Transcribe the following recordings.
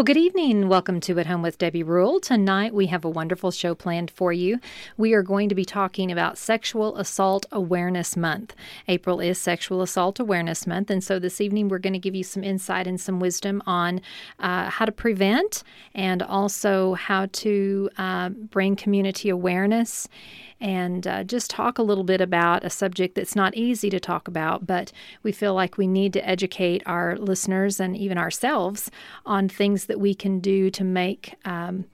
Well, good evening. Welcome to At Home with Debbie Rule. Tonight we have a wonderful show planned for you. We are going to be talking about Sexual Assault Awareness Month. April is Sexual Assault Awareness Month, and so this evening we're going to give you some insight and some wisdom on uh, how to prevent and also how to uh, bring community awareness and uh, just talk a little bit about a subject that's not easy to talk about, but we feel like we need to educate our listeners and even ourselves on things that we can do to make um,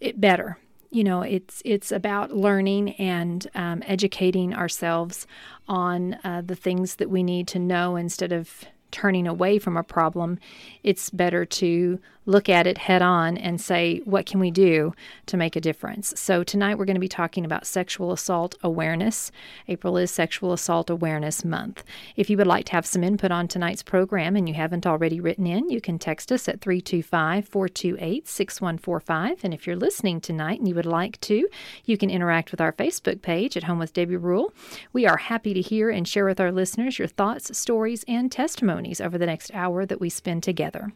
it better. You know, it's it's about learning and um, educating ourselves on uh, the things that we need to know instead of turning away from a problem. It's better to look at it head on and say, what can we do to make a difference? So, tonight we're going to be talking about sexual assault awareness. April is Sexual Assault Awareness Month. If you would like to have some input on tonight's program and you haven't already written in, you can text us at 325 428 6145. And if you're listening tonight and you would like to, you can interact with our Facebook page at Home with Debbie Rule. We are happy to hear and share with our listeners your thoughts, stories, and testimonies over the next hour that we spend together.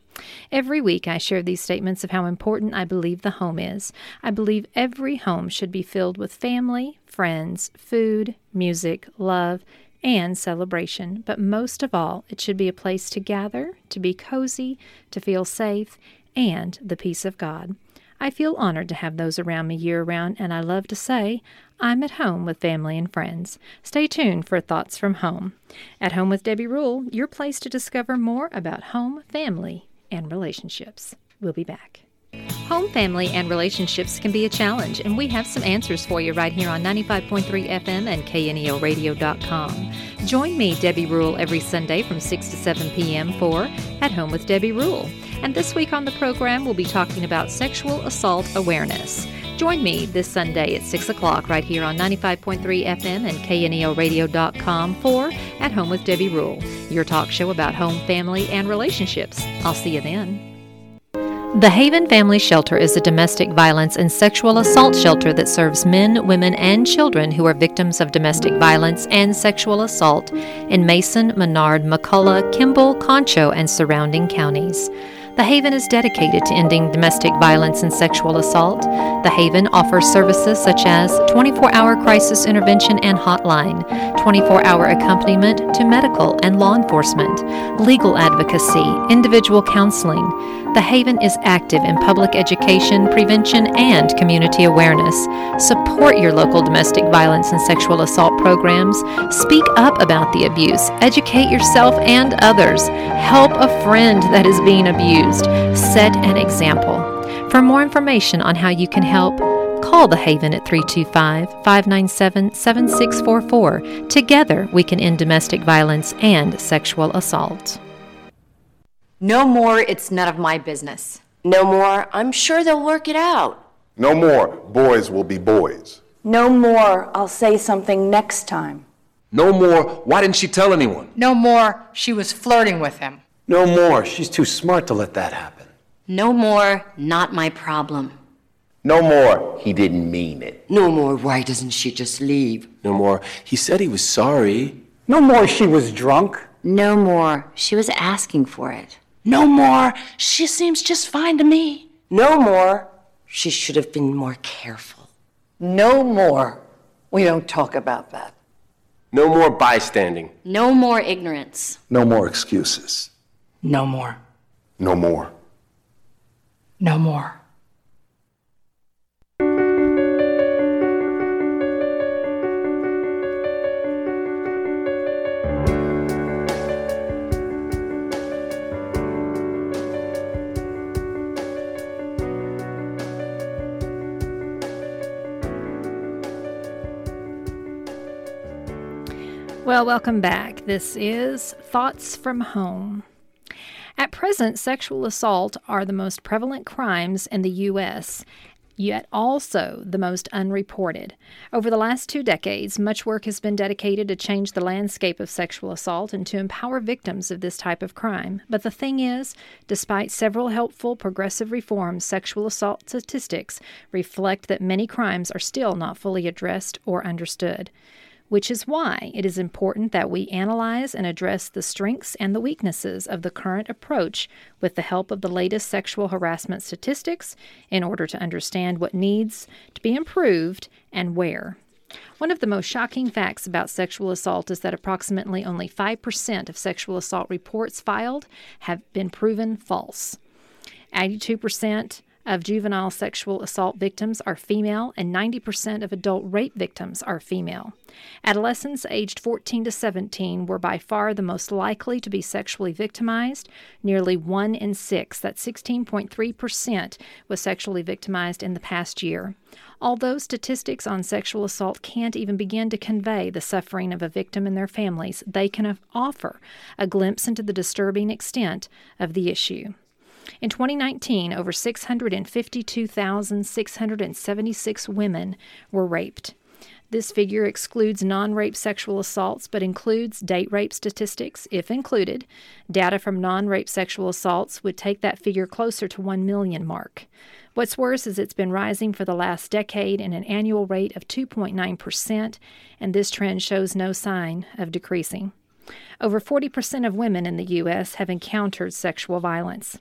Every week, I share these statements of how important I believe the home is. I believe every home should be filled with family, friends, food, music, love, and celebration. But most of all, it should be a place to gather, to be cozy, to feel safe, and the peace of God. I feel honored to have those around me year round, and I love to say, I'm at home with family and friends. Stay tuned for Thoughts from Home. At Home with Debbie Rule, your place to discover more about home, family, and relationships. We'll be back. Home, family, and relationships can be a challenge, and we have some answers for you right here on 95.3 FM and KNELradio.com. Join me, Debbie Rule, every Sunday from 6 to 7 p.m. for At Home with Debbie Rule. And this week on the program, we'll be talking about sexual assault awareness. Join me this Sunday at 6 o'clock right here on 95.3 FM and KNELradio.com for At Home with Debbie Rule, your talk show about home, family, and relationships. I'll see you then. The Haven Family Shelter is a domestic violence and sexual assault shelter that serves men, women, and children who are victims of domestic violence and sexual assault in Mason, Menard, McCulloch, Kimble, Concho, and surrounding counties. The Haven is dedicated to ending domestic violence and sexual assault. The Haven offers services such as 24 hour crisis intervention and hotline, 24 hour accompaniment to medical and law enforcement, legal advocacy, individual counseling. The Haven is active in public education, prevention, and community awareness. Support your local domestic violence and sexual assault programs. Speak up about the abuse. Educate yourself and others. Help a friend that is being abused. Set an example. For more information on how you can help, call the Haven at 325 597 7644. Together, we can end domestic violence and sexual assault. No more, it's none of my business. No more, I'm sure they'll work it out. No more, boys will be boys. No more, I'll say something next time. No more, why didn't she tell anyone? No more, she was flirting with him. No more. She's too smart to let that happen. No more, not my problem. No more, he didn't mean it. No more, why doesn't she just leave? No more. He said he was sorry. No more, she was drunk. No more, she was asking for it. No more, she seems just fine to me. No more, she should have been more careful. No more, we don't talk about that. No more bystanding. No more ignorance. No more excuses. No more. No more. No more. Well, welcome back. This is Thoughts from Home. At present, sexual assault are the most prevalent crimes in the U.S., yet also the most unreported. Over the last two decades, much work has been dedicated to change the landscape of sexual assault and to empower victims of this type of crime. But the thing is, despite several helpful progressive reforms, sexual assault statistics reflect that many crimes are still not fully addressed or understood which is why it is important that we analyze and address the strengths and the weaknesses of the current approach with the help of the latest sexual harassment statistics in order to understand what needs to be improved and where. One of the most shocking facts about sexual assault is that approximately only 5% of sexual assault reports filed have been proven false. 82% of juvenile sexual assault victims are female, and 90% of adult rape victims are female. Adolescents aged 14 to 17 were by far the most likely to be sexually victimized. Nearly one in six, that's 16.3%, was sexually victimized in the past year. Although statistics on sexual assault can't even begin to convey the suffering of a victim and their families, they can offer a glimpse into the disturbing extent of the issue. In 2019, over 652,676 women were raped. This figure excludes non rape sexual assaults but includes date rape statistics, if included. Data from non rape sexual assaults would take that figure closer to 1 million mark. What's worse is it's been rising for the last decade at an annual rate of 2.9%, and this trend shows no sign of decreasing. Over 40% of women in the U.S. have encountered sexual violence.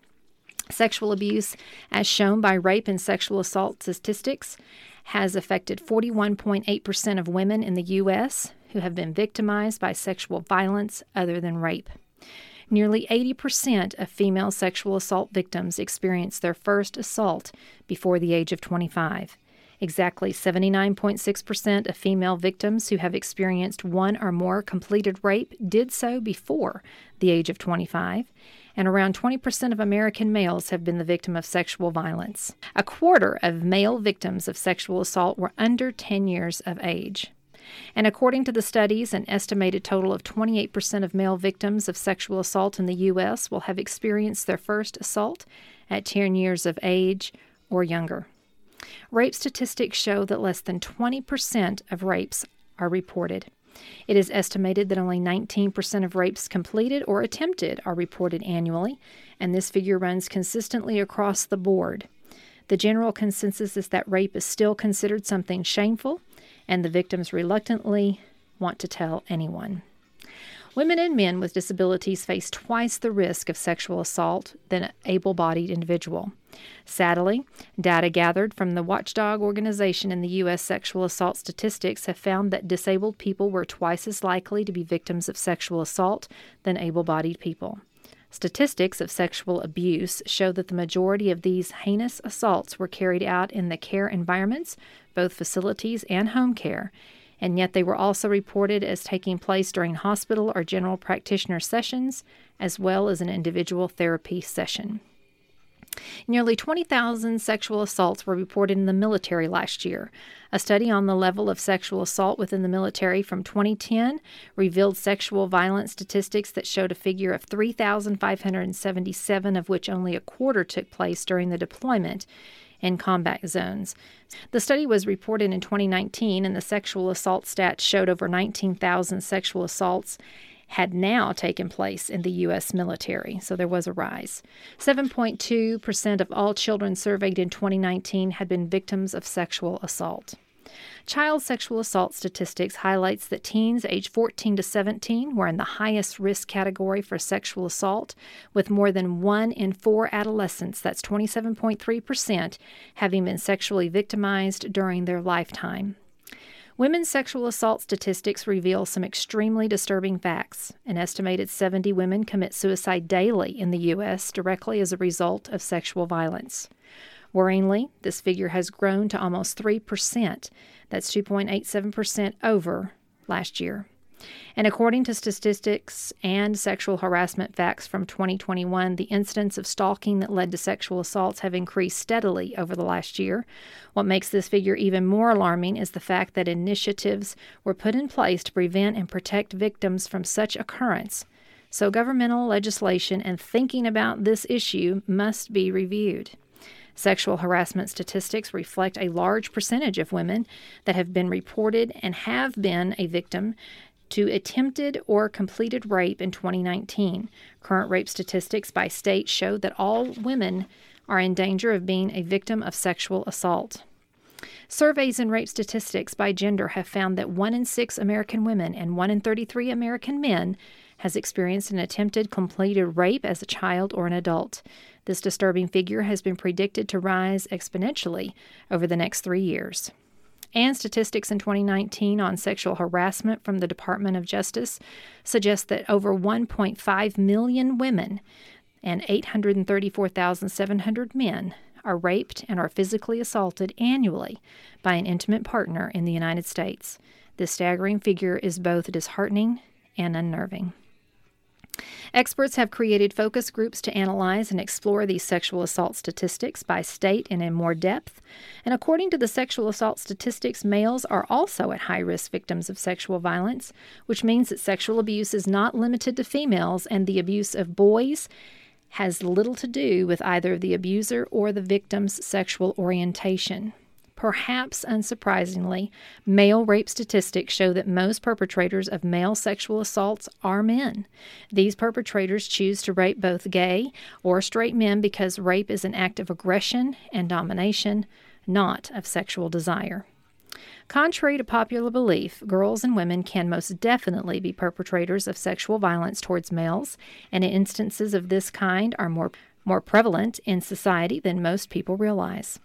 Sexual abuse, as shown by rape and sexual assault statistics, has affected 41.8% of women in the U.S. who have been victimized by sexual violence other than rape. Nearly 80% of female sexual assault victims experience their first assault before the age of 25. Exactly 79.6% of female victims who have experienced one or more completed rape did so before the age of 25, and around 20% of American males have been the victim of sexual violence. A quarter of male victims of sexual assault were under 10 years of age. And according to the studies, an estimated total of 28% of male victims of sexual assault in the U.S. will have experienced their first assault at 10 years of age or younger. Rape statistics show that less than 20% of rapes are reported. It is estimated that only 19% of rapes completed or attempted are reported annually, and this figure runs consistently across the board. The general consensus is that rape is still considered something shameful, and the victims reluctantly want to tell anyone. Women and men with disabilities face twice the risk of sexual assault than an able bodied individual. Sadly, data gathered from the Watchdog organization in the U.S. sexual assault statistics have found that disabled people were twice as likely to be victims of sexual assault than able bodied people. Statistics of sexual abuse show that the majority of these heinous assaults were carried out in the care environments, both facilities and home care, and yet they were also reported as taking place during hospital or general practitioner sessions, as well as an individual therapy session. Nearly 20,000 sexual assaults were reported in the military last year. A study on the level of sexual assault within the military from 2010 revealed sexual violence statistics that showed a figure of 3,577, of which only a quarter took place during the deployment in combat zones. The study was reported in 2019, and the sexual assault stats showed over 19,000 sexual assaults had now taken place in the U.S. military, so there was a rise. 7.2% of all children surveyed in 2019 had been victims of sexual assault. Child sexual assault statistics highlights that teens aged 14 to 17 were in the highest risk category for sexual assault, with more than 1 in 4 adolescents, that's 27.3%, having been sexually victimized during their lifetime. Women's sexual assault statistics reveal some extremely disturbing facts. An estimated 70 women commit suicide daily in the U.S. directly as a result of sexual violence. Worryingly, this figure has grown to almost 3%. That's 2.87% over last year. And according to statistics and sexual harassment facts from 2021, the incidents of stalking that led to sexual assaults have increased steadily over the last year. What makes this figure even more alarming is the fact that initiatives were put in place to prevent and protect victims from such occurrence. So, governmental legislation and thinking about this issue must be reviewed. Sexual harassment statistics reflect a large percentage of women that have been reported and have been a victim to attempted or completed rape in 2019. Current rape statistics by state show that all women are in danger of being a victim of sexual assault. Surveys and rape statistics by gender have found that 1 in 6 American women and 1 in 33 American men has experienced an attempted completed rape as a child or an adult. This disturbing figure has been predicted to rise exponentially over the next three years. And statistics in 2019 on sexual harassment from the Department of Justice suggest that over 1.5 million women and 834,700 men are raped and are physically assaulted annually by an intimate partner in the United States. This staggering figure is both disheartening and unnerving. Experts have created focus groups to analyze and explore these sexual assault statistics by state and in more depth. And according to the sexual assault statistics, males are also at high risk victims of sexual violence, which means that sexual abuse is not limited to females and the abuse of boys has little to do with either the abuser or the victim's sexual orientation. Perhaps unsurprisingly, male rape statistics show that most perpetrators of male sexual assaults are men. These perpetrators choose to rape both gay or straight men because rape is an act of aggression and domination, not of sexual desire. Contrary to popular belief, girls and women can most definitely be perpetrators of sexual violence towards males, and instances of this kind are more, more prevalent in society than most people realize.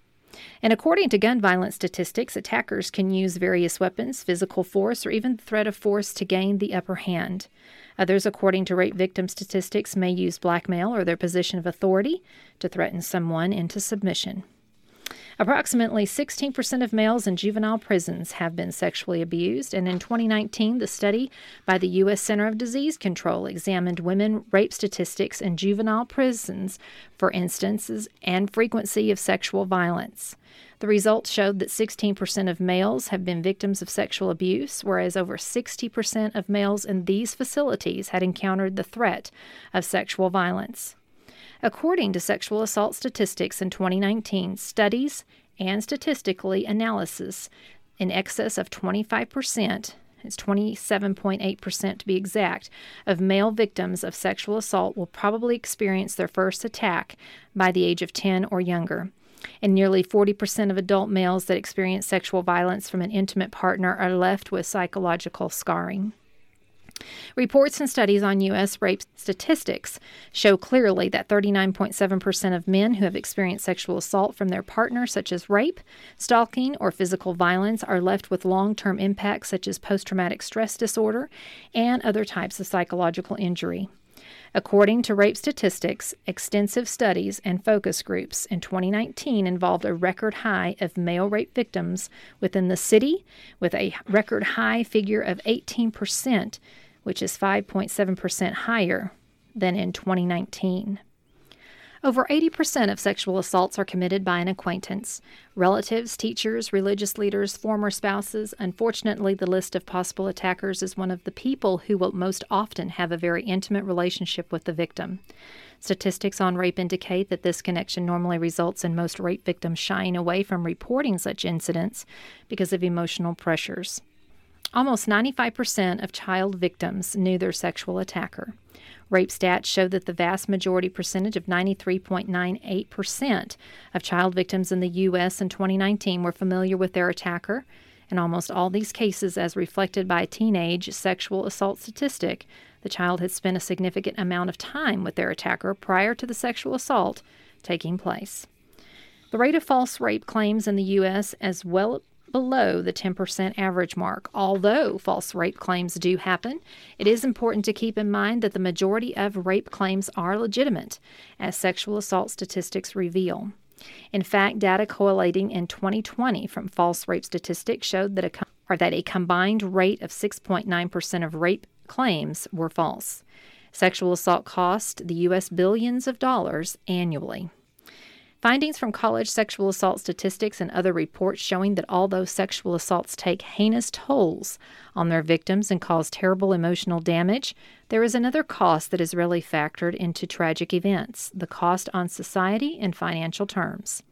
And according to gun violence statistics, attackers can use various weapons, physical force, or even the threat of force to gain the upper hand. Others, according to rape victim statistics, may use blackmail or their position of authority to threaten someone into submission. Approximately 16% of males in juvenile prisons have been sexually abused, and in 2019, the study by the U.S. Center of Disease Control examined women rape statistics in juvenile prisons for instances and frequency of sexual violence. The results showed that 16% of males have been victims of sexual abuse, whereas over 60% of males in these facilities had encountered the threat of sexual violence. According to sexual assault statistics in 2019, studies and statistically analysis in excess of 25%, it's 27.8% to be exact, of male victims of sexual assault will probably experience their first attack by the age of 10 or younger. And nearly 40% of adult males that experience sexual violence from an intimate partner are left with psychological scarring. Reports and studies on U.S. rape statistics show clearly that 39.7% of men who have experienced sexual assault from their partner, such as rape, stalking, or physical violence, are left with long term impacts such as post traumatic stress disorder and other types of psychological injury. According to rape statistics, extensive studies and focus groups in 2019 involved a record high of male rape victims within the city, with a record high figure of 18% which is 5.7% higher than in 2019. Over 80% of sexual assaults are committed by an acquaintance. Relatives, teachers, religious leaders, former spouses. Unfortunately, the list of possible attackers is one of the people who will most often have a very intimate relationship with the victim. Statistics on rape indicate that this connection normally results in most rape victims shying away from reporting such incidents because of emotional pressures. Almost 95% of child victims knew their sexual attacker. Rape stats show that the vast majority percentage of 93.98% of child victims in the U.S. in 2019 were familiar with their attacker. In almost all these cases, as reflected by a teenage sexual assault statistic, the child had spent a significant amount of time with their attacker prior to the sexual assault taking place. The rate of false rape claims in the U.S. as well below the 10% average mark. Although false rape claims do happen, it is important to keep in mind that the majority of rape claims are legitimate, as sexual assault statistics reveal. In fact, data collating in 2020 from false rape statistics showed that a, or that a combined rate of 6.9% of rape claims were false. Sexual assault cost the U.S. billions of dollars annually. Findings from college sexual assault statistics and other reports showing that although sexual assaults take heinous tolls on their victims and cause terrible emotional damage, there is another cost that is rarely factored into tragic events the cost on society in financial terms.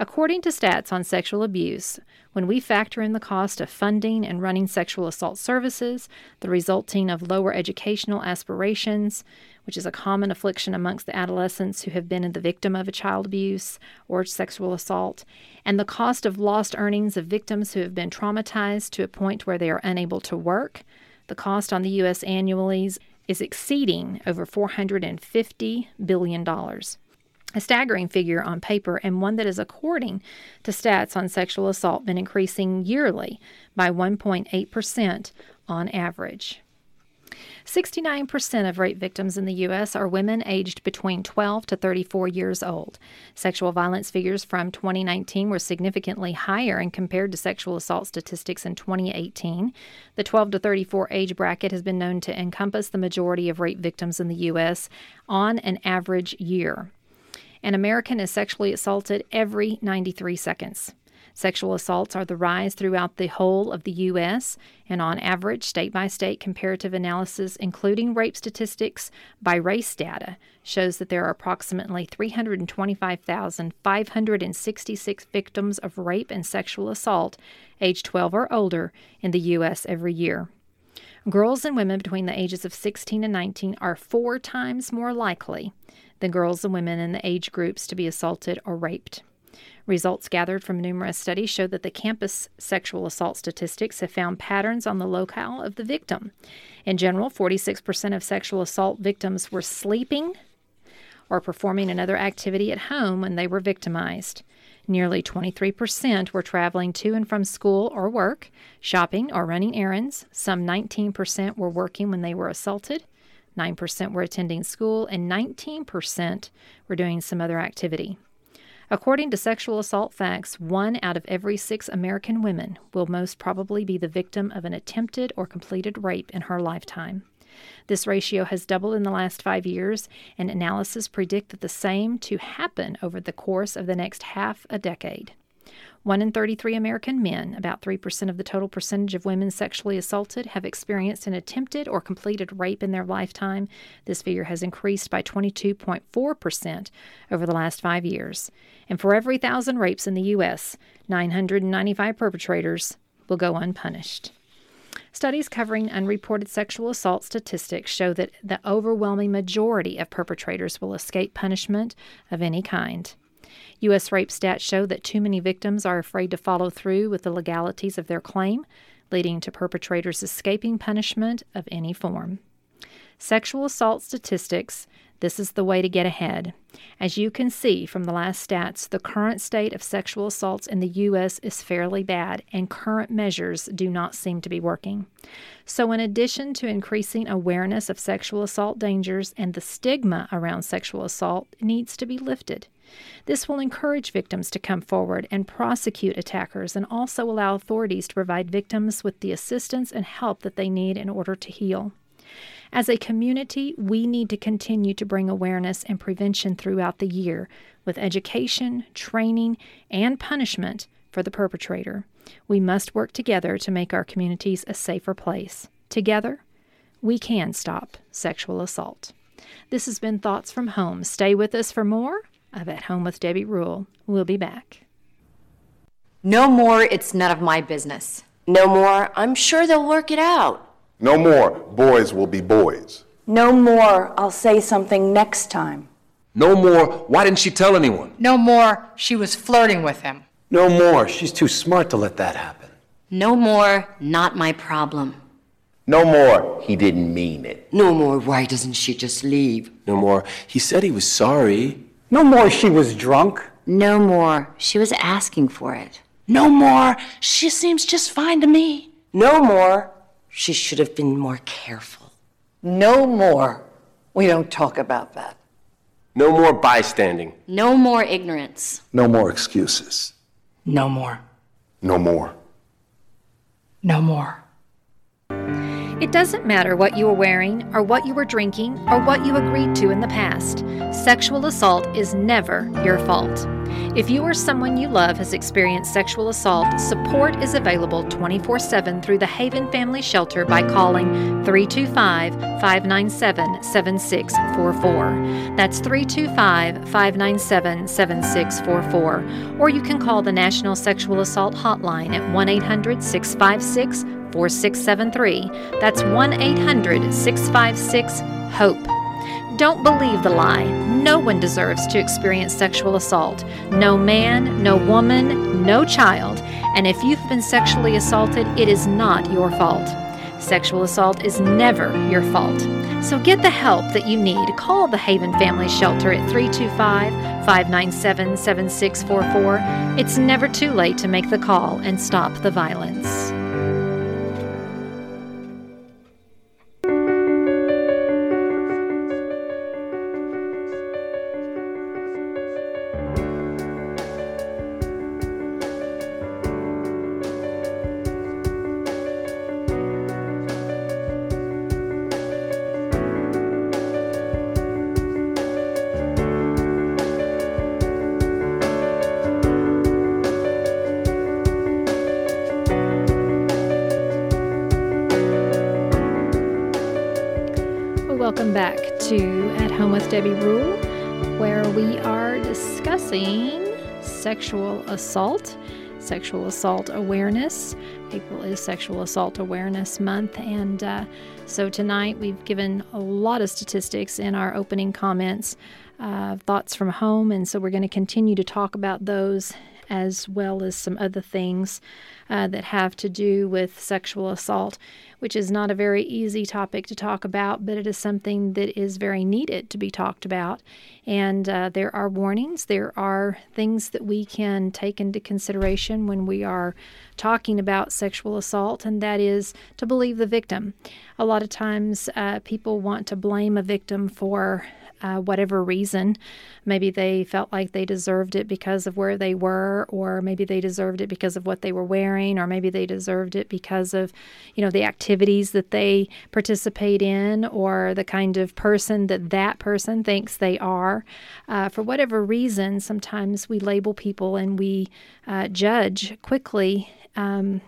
According to stats on sexual abuse, when we factor in the cost of funding and running sexual assault services, the resulting of lower educational aspirations, which is a common affliction amongst the adolescents who have been the victim of a child abuse or sexual assault, and the cost of lost earnings of victims who have been traumatized to a point where they are unable to work, the cost on the U.S. annually is exceeding over $450 billion a staggering figure on paper and one that is, according to stats on sexual assault, been increasing yearly by 1.8% on average. 69% of rape victims in the U.S. are women aged between 12 to 34 years old. Sexual violence figures from 2019 were significantly higher and compared to sexual assault statistics in 2018. The 12 to 34 age bracket has been known to encompass the majority of rape victims in the U.S. on an average year. An American is sexually assaulted every 93 seconds. Sexual assaults are the rise throughout the whole of the U.S., and on average, state by state comparative analysis, including rape statistics by race data, shows that there are approximately 325,566 victims of rape and sexual assault aged 12 or older in the U.S. every year. Girls and women between the ages of 16 and 19 are four times more likely than girls and women in the age groups to be assaulted or raped. Results gathered from numerous studies show that the campus sexual assault statistics have found patterns on the locale of the victim. In general, 46% of sexual assault victims were sleeping or performing another activity at home when they were victimized. Nearly 23% were traveling to and from school or work, shopping or running errands. Some 19% were working when they were assaulted. 9% were attending school, and 19% were doing some other activity. According to sexual assault facts, one out of every six American women will most probably be the victim of an attempted or completed rape in her lifetime. This ratio has doubled in the last five years, and analysis predict that the same to happen over the course of the next half a decade. 1 in 33 American men, about 3% of the total percentage of women sexually assaulted, have experienced an attempted or completed rape in their lifetime. This figure has increased by 22.4% over the last five years. And for every thousand rapes in the U.S., 995 perpetrators will go unpunished. Studies covering unreported sexual assault statistics show that the overwhelming majority of perpetrators will escape punishment of any kind. U.S. rape stats show that too many victims are afraid to follow through with the legalities of their claim, leading to perpetrators escaping punishment of any form. Sexual assault statistics this is the way to get ahead. As you can see from the last stats, the current state of sexual assaults in the U.S. is fairly bad, and current measures do not seem to be working. So, in addition to increasing awareness of sexual assault dangers and the stigma around sexual assault needs to be lifted. This will encourage victims to come forward and prosecute attackers and also allow authorities to provide victims with the assistance and help that they need in order to heal. As a community, we need to continue to bring awareness and prevention throughout the year with education, training, and punishment for the perpetrator. We must work together to make our communities a safer place. Together, we can stop sexual assault. This has been Thoughts from Home. Stay with us for more of At Home with Debbie Rule. We'll be back. No more, it's none of my business. No more, I'm sure they'll work it out. No more, boys will be boys. No more, I'll say something next time. No more, why didn't she tell anyone? No more, she was flirting with him. No more, she's too smart to let that happen. No more, not my problem. No more, he didn't mean it. No more, why doesn't she just leave? No more, he said he was sorry. No more, she was drunk. No more, she was asking for it. No more, she seems just fine to me. No more, she should have been more careful. No more. We don't talk about that. No more bystanding. No more ignorance. No more excuses. No more. No more. No more. It doesn't matter what you were wearing, or what you were drinking, or what you agreed to in the past. Sexual assault is never your fault. If you or someone you love has experienced sexual assault, support is available 24 7 through the Haven Family Shelter by calling 325 597 7644. That's 325 597 7644. Or you can call the National Sexual Assault Hotline at 1 800 656 4673. That's 1 800 656 HOPE. Don't believe the lie. No one deserves to experience sexual assault. No man, no woman, no child. And if you've been sexually assaulted, it is not your fault. Sexual assault is never your fault. So get the help that you need. Call the Haven Family Shelter at 325 597 7644. It's never too late to make the call and stop the violence. Back to At Home with Debbie Rule, where we are discussing sexual assault, sexual assault awareness. April is Sexual Assault Awareness Month, and uh, so tonight we've given a lot of statistics in our opening comments, uh, thoughts from home, and so we're going to continue to talk about those as well as some other things uh, that have to do with sexual assault, which is not a very easy topic to talk about, but it is something that is very needed to be talked about. And uh, there are warnings, there are things that we can take into consideration when we are talking about sexual assault, and that is to believe the victim. A lot of times, uh, people want to blame a victim for uh, whatever reason. Maybe they felt like they deserved it because of where they were, or maybe they deserved it because of what they were wearing, or maybe they deserved it because of, you know, the activities that they participate in, or the kind of person that that person thinks they are. Uh, for whatever reason, sometimes we label people and we uh, judge quickly. Um,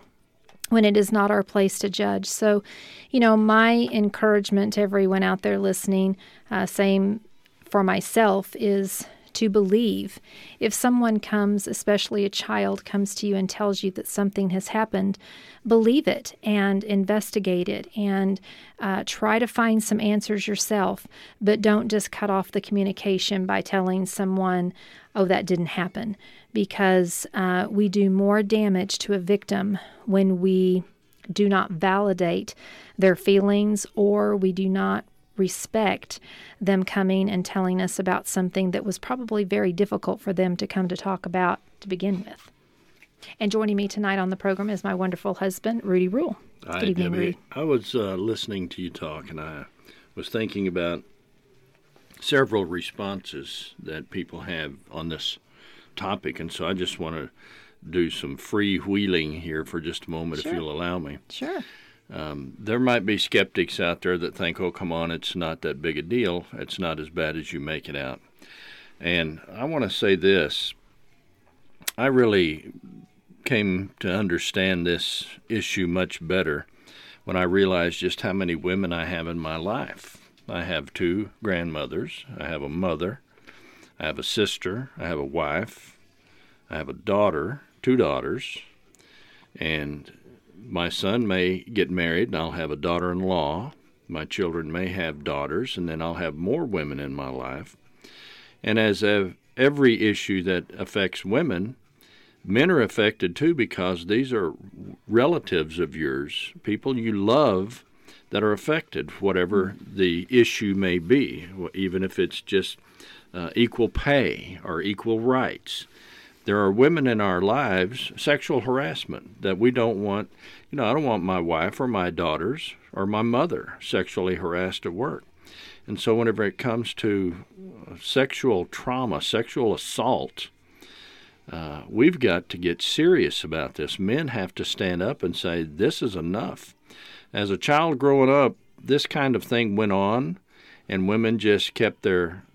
when it is not our place to judge. So, you know, my encouragement to everyone out there listening, uh, same for myself, is to believe. If someone comes, especially a child, comes to you and tells you that something has happened, believe it and investigate it and uh, try to find some answers yourself. But don't just cut off the communication by telling someone, oh, that didn't happen, because uh, we do more damage to a victim when we do not validate their feelings or we do not respect them coming and telling us about something that was probably very difficult for them to come to talk about to begin with. And joining me tonight on the program is my wonderful husband, Rudy Rule. Hi, Good evening, Debbie. Rudy. I was uh, listening to you talk, and I was thinking about several responses that people have on this topic, and so I just want to do some freewheeling here for just a moment, Sure. if you'll allow me. Sure. Um, there might be skeptics out there that think, oh, come on, it's not that big a deal. It's not as bad as you make it out. And I want to say this I really came to understand this issue much better when I realized just how many women I have in my life. I have two grandmothers, I have a mother, I have a sister, I have a wife, I have a daughter, two daughters, and my son may get married and I'll have a daughter in law. My children may have daughters, and then I'll have more women in my life. And as of every issue that affects women, men are affected too because these are relatives of yours, people you love that are affected, whatever the issue may be, even if it's just uh, equal pay or equal rights there are women in our lives, sexual harassment that we don't want. You know, I don't want my wife or my daughters or my mother sexually harassed at work. And so, whenever it comes to uh, sexual trauma, sexual assault, uh, we've got to get serious about this. Men have to stand up and say, This is enough. As a child growing up, this kind of thing went on, and women just kept their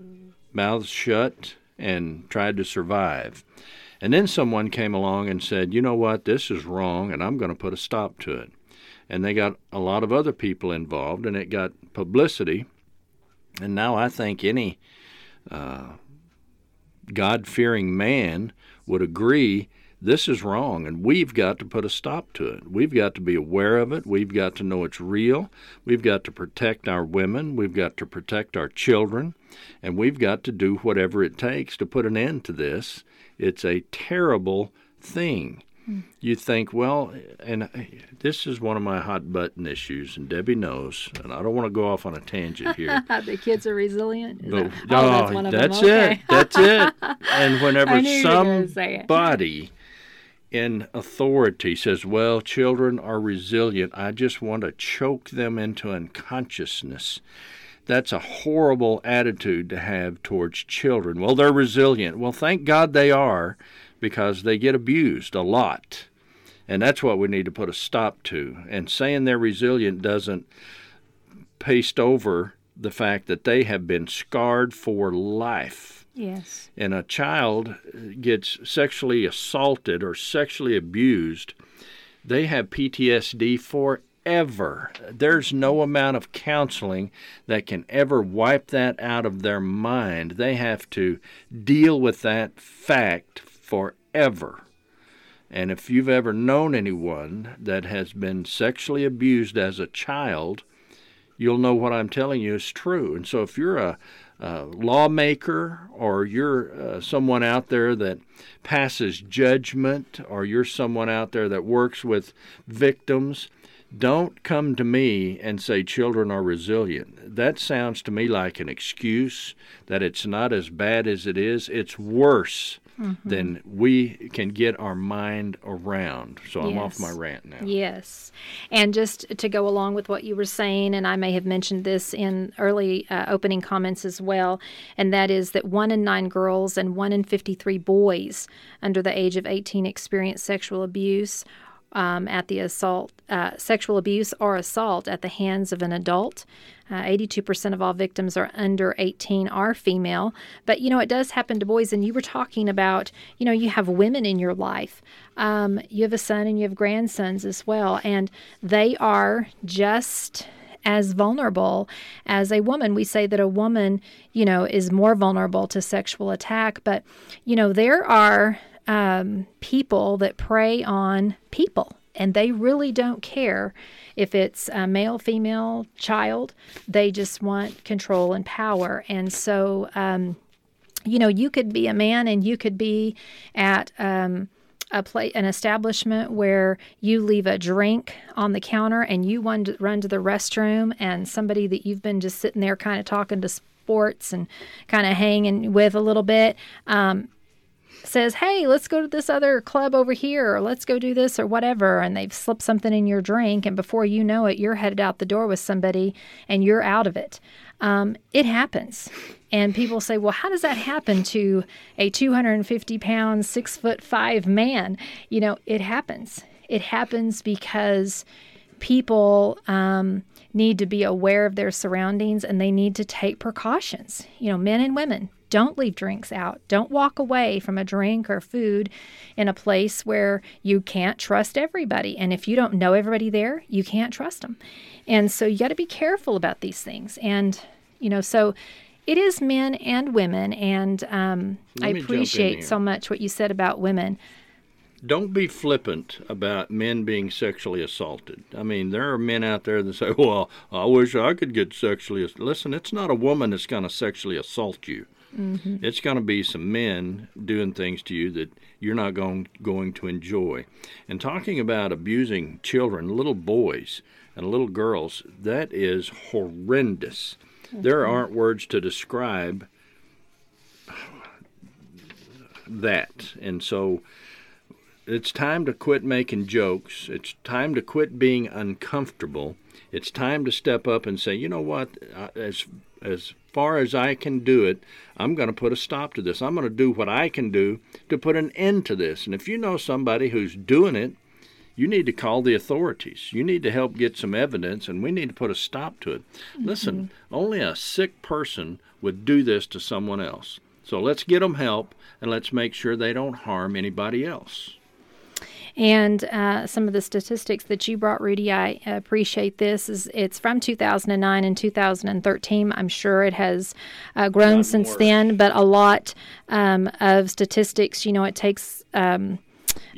mouths shut and tried to survive. And then someone came along and said, you know what, this is wrong, and I'm going to put a stop to it. And they got a lot of other people involved, and it got publicity. And now I think any uh, God fearing man would agree this is wrong, and we've got to put a stop to it. We've got to be aware of it. We've got to know it's real. We've got to protect our women. We've got to protect our children. And we've got to do whatever it takes to put an end to this it's a terrible thing. You think, well, and this is one of my hot button issues, and Debbie knows, and I don't want to go off on a tangent here. the kids are resilient. But, that, oh, that's, that's it. That's it. And whenever somebody in authority says, well, children are resilient, I just want to choke them into unconsciousness that's a horrible attitude to have towards children. Well, they're resilient. Well, thank God they are because they get abused a lot. And that's what we need to put a stop to. And saying they're resilient doesn't paste over the fact that they have been scarred for life. Yes. And a child gets sexually assaulted or sexually abused, they have PTSD for ever. There's no amount of counseling that can ever wipe that out of their mind. They have to deal with that fact forever. And if you've ever known anyone that has been sexually abused as a child, you'll know what I'm telling you is true. And so if you're a, lawmaker or you're uh, someone out there that passes judgment or you're someone out there that works with victims, don't come to me and say children are resilient. That sounds to me like an excuse that it's not as bad as it is. It's worse mm-hmm. than we can get our mind around. So I'm off my rant now. Yes. And just to go along with what you were saying, and I may have mentioned this in early uh, opening comments as well, and that is that one in nine girls and one in 53 boys under the age of 18 experience sexual abuse um, at the assault, uh, sexual abuse or assault at the hands of an adult. Uh, 82% of all victims are under 18 are female. But, you know, it does happen to boys. And you were talking about, you know, you have women in your life. Um, you have a son and you have grandsons as well. And they are just as vulnerable as a woman. We say that a woman, you know, is more vulnerable to sexual attack. But, you know, there are um, people that prey on people and they really don't care if it's a male, female, child. They just want control and power. And so, um, you know, you could be a man and you could be at um, a play, an establishment where you leave a drink on the counter and you run to, run to the restroom, and somebody that you've been just sitting there kind of talking to sports and kind of hanging with a little bit. Um, says, Hey, let's go to this other club over here, or let's go do this, or whatever, and they've slipped something in your drink, and before you know it, you're headed out the door with somebody and you're out of it. Um, it happens. And people say, Well, how does that happen to a 250 pound, six foot five man? You know, it happens. It happens because people um, need to be aware of their surroundings and they need to take precautions. You know, men and women don't leave drinks out. Don't walk away from a drink or food in a place where you can't trust everybody. And if you don't know everybody there, you can't trust them. And so you got to be careful about these things. And, you know, so it is men and women. And um, I appreciate so much what you said about women don't be flippant about men being sexually assaulted. I mean, there are men out there that say, "Well, I wish I could get sexually." Listen, it's not a woman that's going to sexually assault you. Mm-hmm. It's going to be some men doing things to you that you're not going going to enjoy. And talking about abusing children, little boys and little girls, that is horrendous. Mm-hmm. There aren't words to describe that. And so it's time to quit making jokes. It's time to quit being uncomfortable. It's time to step up and say, you know what, as as far as I can do it, I'm going to put a stop to this. I'm going to do what I can do to put an end to this. And if you know somebody who's doing it, you need to call the authorities. You need to help get some evidence, and we need to put a stop to it. Mm-hmm. Listen, only a sick person would do this to someone else. So let's get them help and let's make sure they don't harm anybody else. And uh, some of the statistics that you brought, Rudy, I appreciate this. Is it's from 2009 and 2013. I'm sure it has uh, grown since more. then, but a lot um, of statistics. You know, it takes. Um,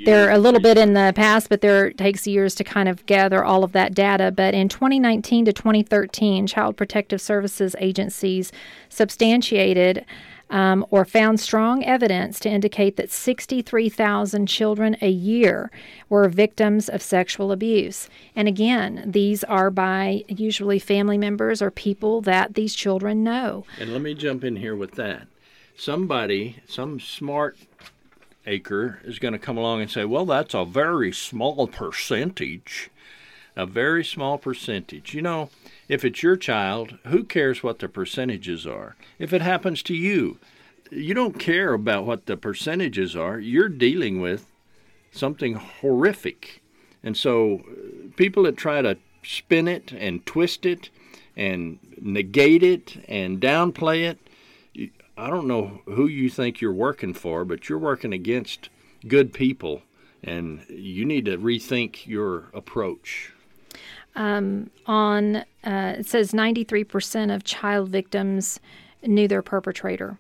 they're a little bit in the past, but there takes years to kind of gather all of that data. But in 2019 to 2013, Child Protective Services agencies substantiated um, or found strong evidence to indicate that 63,000 children a year were victims of sexual abuse. And again, these are by usually family members or people that these children know. And let me jump in here with that. Somebody, some smart acre, is going to come along and say, well, that's a very small percentage. A very small percentage. You know, if it's your child, who cares what the percentages are? If it happens to you, you don't care about what the percentages are. You're dealing with something horrific. And so uh, people that try to spin it and twist it and negate it and downplay it, I don't know who you think you're working for, but you're working against good people and you need to rethink your approach um, on uh, it says 93% of child victims knew their perpetrator.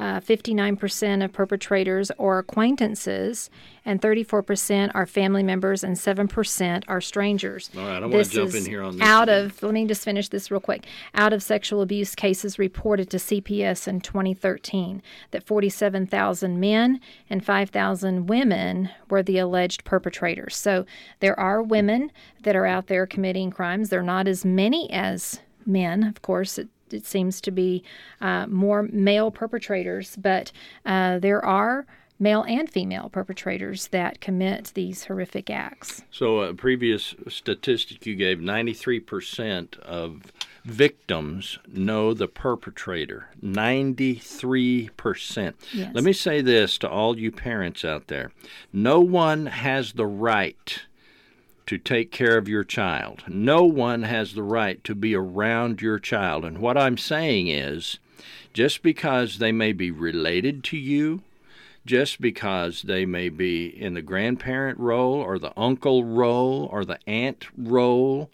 Uh, 59% of perpetrators are acquaintances, and 34% are family members, and 7% are strangers. All right, I want to jump in here on this. Out of, let me just finish this real quick. Out of sexual abuse cases reported to CPS in 2013, that 47,000 men and 5,000 women were the alleged perpetrators. So there are women that are out there committing crimes. They're not as many as men, of course. It, it seems to be uh, more male perpetrators, but uh, there are male and female perpetrators that commit these horrific acts. So, a previous statistic you gave 93% of victims know the perpetrator. 93%. Yes. Let me say this to all you parents out there no one has the right to take care of your child. No one has the right to be around your child. And what I'm saying is just because they may be related to you, just because they may be in the grandparent role or the uncle role or the aunt role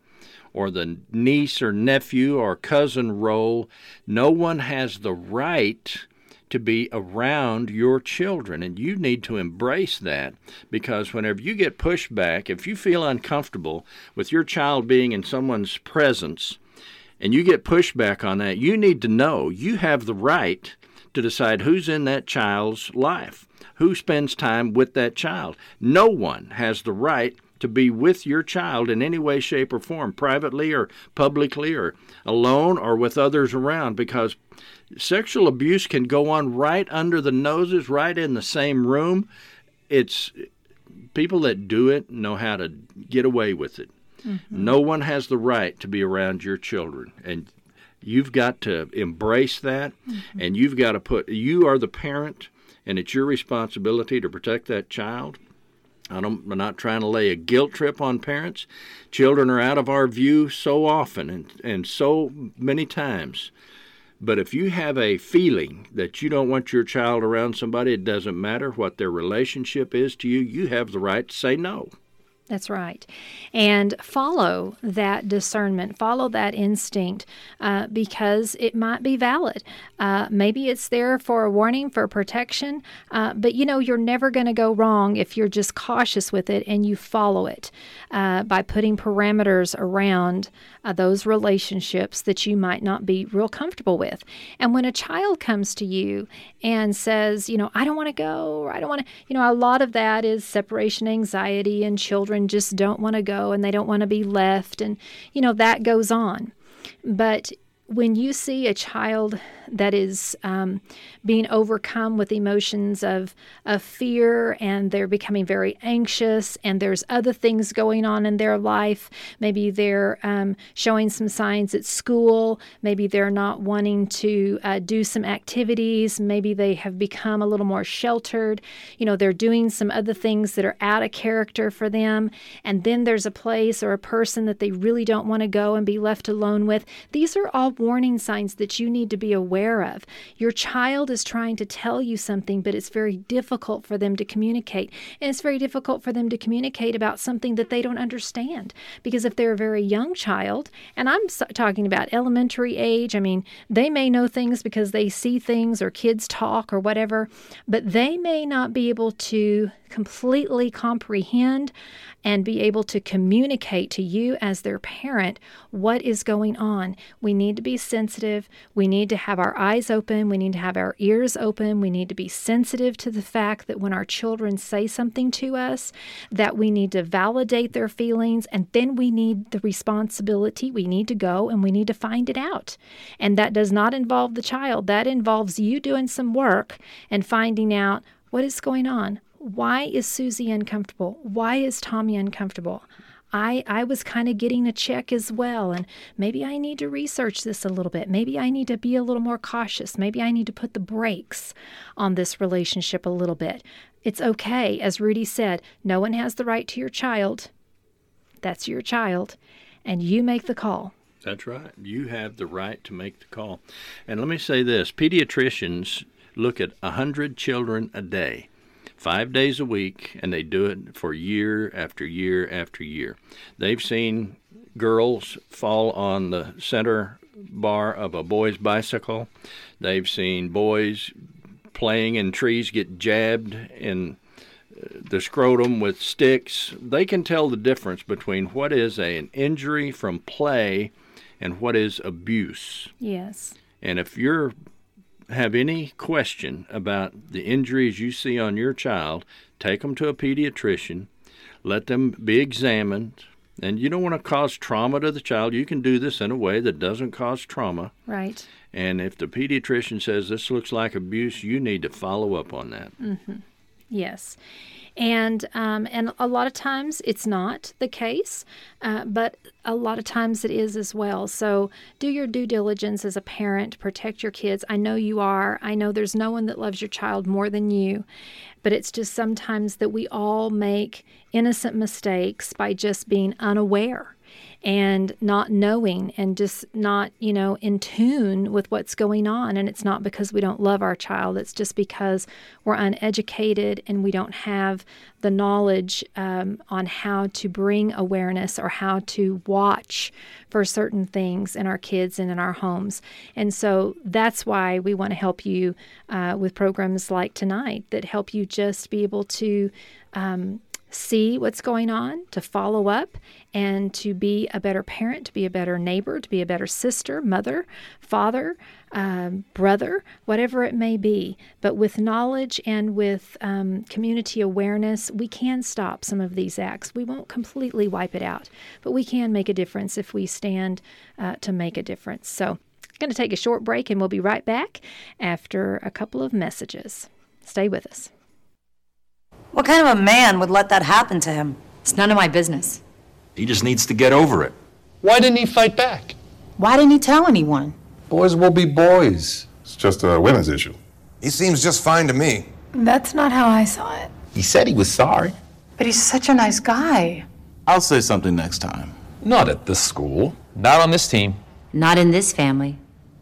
or the niece or nephew or cousin role, no one has the right to be around your children. And you need to embrace that because whenever you get pushed back, if you feel uncomfortable with your child being in someone's presence and you get pushback on that, you need to know you have the right to decide who's in that child's life, who spends time with that child. No one has the right to be with your child in any way, shape, or form, privately or publicly or alone or with others around, because sexual abuse can go on right under the noses, right in the same room. It's people that do it know how to get away with it. Mm-hmm. No one has the right to be around your children, and you've got to embrace that. Mm-hmm. And you've got to put you are the parent, and it's your responsibility to protect that child. I am not trying to lay a guilt trip on parents. Children are out of our view so often and, and so many times but if you have a feeling that you don't want your child around somebody, it doesn't matter what their relationship is to you, you have the right to say no. That's right. And follow that discernment, follow that instinct uh, because it might be valid. Uh, maybe it's there for a warning, for protection, uh, but you know, you're never going to go wrong if you're just cautious with it and you follow it uh, by putting parameters around uh, those relationships that you might not be real comfortable with. And when a child comes to you and says, you know, I don't want to go, or I don't want to, you know, a lot of that is separation anxiety, and children just don't want to go and they don't want to be left. And, you know, that goes on. But when you see a child that is um, being overcome with emotions of, of fear and they're becoming very anxious and there's other things going on in their life. Maybe they're um, showing some signs at school. Maybe they're not wanting to uh, do some activities. Maybe they have become a little more sheltered. You know, they're doing some other things that are out of character for them. And then there's a place or a person that they really don't want to go and be left alone with. These are all warning signs that you need to be aware aware of. Your child is trying to tell you something, but it's very difficult for them to communicate. And it's very difficult for them to communicate about something that they don't understand. Because if they're a very young child, and I'm talking about elementary age, I mean, they may know things because they see things or kids talk or whatever, but they may not be able to completely comprehend and be able to communicate to you as their parent what is going on. We need to be sensitive. We need to have our eyes open. We need to have our ears open. We need to be sensitive to the fact that when our children say something to us, that we need to validate their feelings and then we need the responsibility. We need to go and we need to find it out. And that does not involve the child. That involves you doing some work and finding out what is going on why is Susie uncomfortable? Why is Tommy uncomfortable? I, I was kind of getting a check as well, and maybe I need to research this a little bit. Maybe I need to be a little more cautious. Maybe I need to put the brakes on this relationship a little bit. It's okay. As Rudy said, no one has the right to your child. That's your child, and you make the call. That's right. You have the right to make the call. And let me say this pediatricians look at 100 children a day five days a week, and they do it for year after year after year. They've seen girls fall on the center bar of a boy's bicycle. They've seen boys playing in trees get jabbed in uh, the scrotum with sticks. They can tell the difference between what is a, an injury from play and what is abuse. Yes. And if you're have any question about the injuries you see on your child, take them to a pediatrician, let them be examined. And you don't want to cause trauma to the child. You can do this in a way that doesn't cause trauma. Right. And if the pediatrician says this looks like abuse, you need to follow up on that. Mm-hmm. Yes and um, and a lot of times it's not the case, uh, but a lot of times it is as well. So do your due diligence as a parent, protect your kids. I know you are. I know there's no one that loves your child more than you, but it's just sometimes that we all make innocent mistakes by just being unaware and not knowing and just not, you know, in tune with what's going on. And it's not because we don't love our child, it's just because we're uneducated and we don't have the knowledge um, on how to bring awareness or how to watch for certain things in our kids and in our homes. And so that's why we want to help you uh, with programs like tonight that help you just be able to. Um, see what's going on, to follow up, and to be a better parent, to be a better neighbor, to be a better sister, mother, father, um, brother, whatever it may be. But with knowledge and with um, community awareness, we can stop some of these acts. We won't completely wipe it out, but we can make a difference if we stand uh, to make a difference. So, I'm going to take a short break and we'll be right back after a couple of messages. Stay with us. What kind of a man would let that happen to him? It's none of my business. He just needs to get over it. Why didn't he fight back? Why didn't he tell anyone? Boys will be boys. It's just a women's issue. He seems just fine to me. That's not how I saw it. He said he was sorry. But he's such a nice guy. I'll say something next time. Not at this school. Not on this team. Not in this family.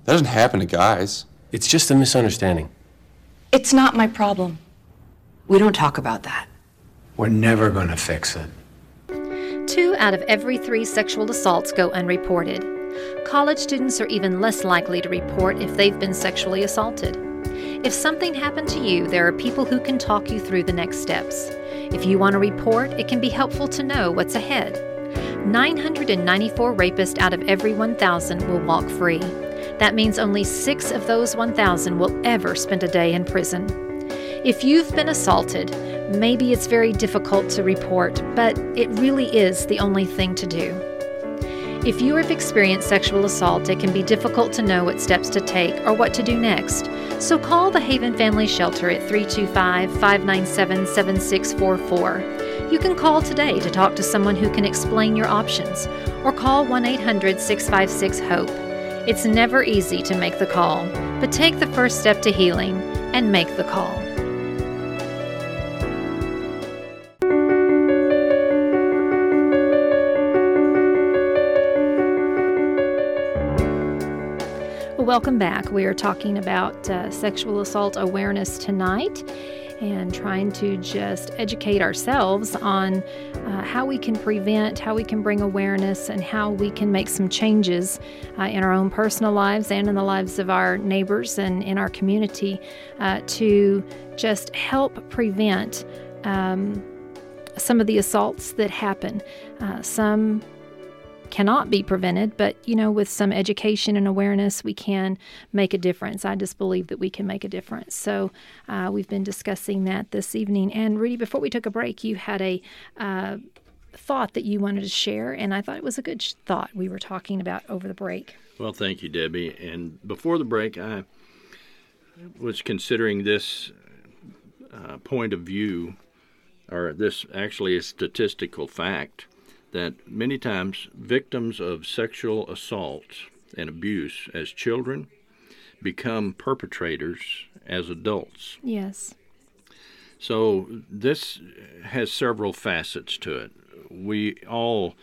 That doesn't happen to guys. It's just a misunderstanding. It's not my problem. We don't talk about that. We're never going to fix it. Two out of every three sexual assaults go unreported. College students are even less likely to report if they've been sexually assaulted. If something happened to you, there are people who can talk you through the next steps. If you want to report, it can be helpful to know what's ahead. 994 rapists out of every 1,000 will walk free. That means only six of those 1,000 will ever spend a day in prison. If you've been assaulted, maybe it's very difficult to report, but it really is the only thing to do. If you have experienced sexual assault, it can be difficult to know what steps to take or what to do next. So call the Haven Family Shelter at 325 597 7644. You can call today to talk to someone who can explain your options, or call 1 800 656 HOPE. It's never easy to make the call, but take the first step to healing and make the call. Welcome back. We are talking about uh, sexual assault awareness tonight and trying to just educate ourselves on uh, how we can prevent, how we can bring awareness, and how we can make some changes uh, in our own personal lives and in the lives of our neighbors and in our community uh, to just help prevent. Um, some of the assaults that happen. Uh, some cannot be prevented, but you know, with some education and awareness, we can make a difference. I just believe that we can make a difference. So uh, we've been discussing that this evening. And Rudy, before we took a break, you had a uh, thought that you wanted to share, and I thought it was a good thought we were talking about over the break. Well, thank you, Debbie. And before the break, I was considering this uh, point of view, or this actually a statistical fact that many times victims of sexual assault and abuse as children become perpetrators as adults. Yes. So this has several facets to it. We all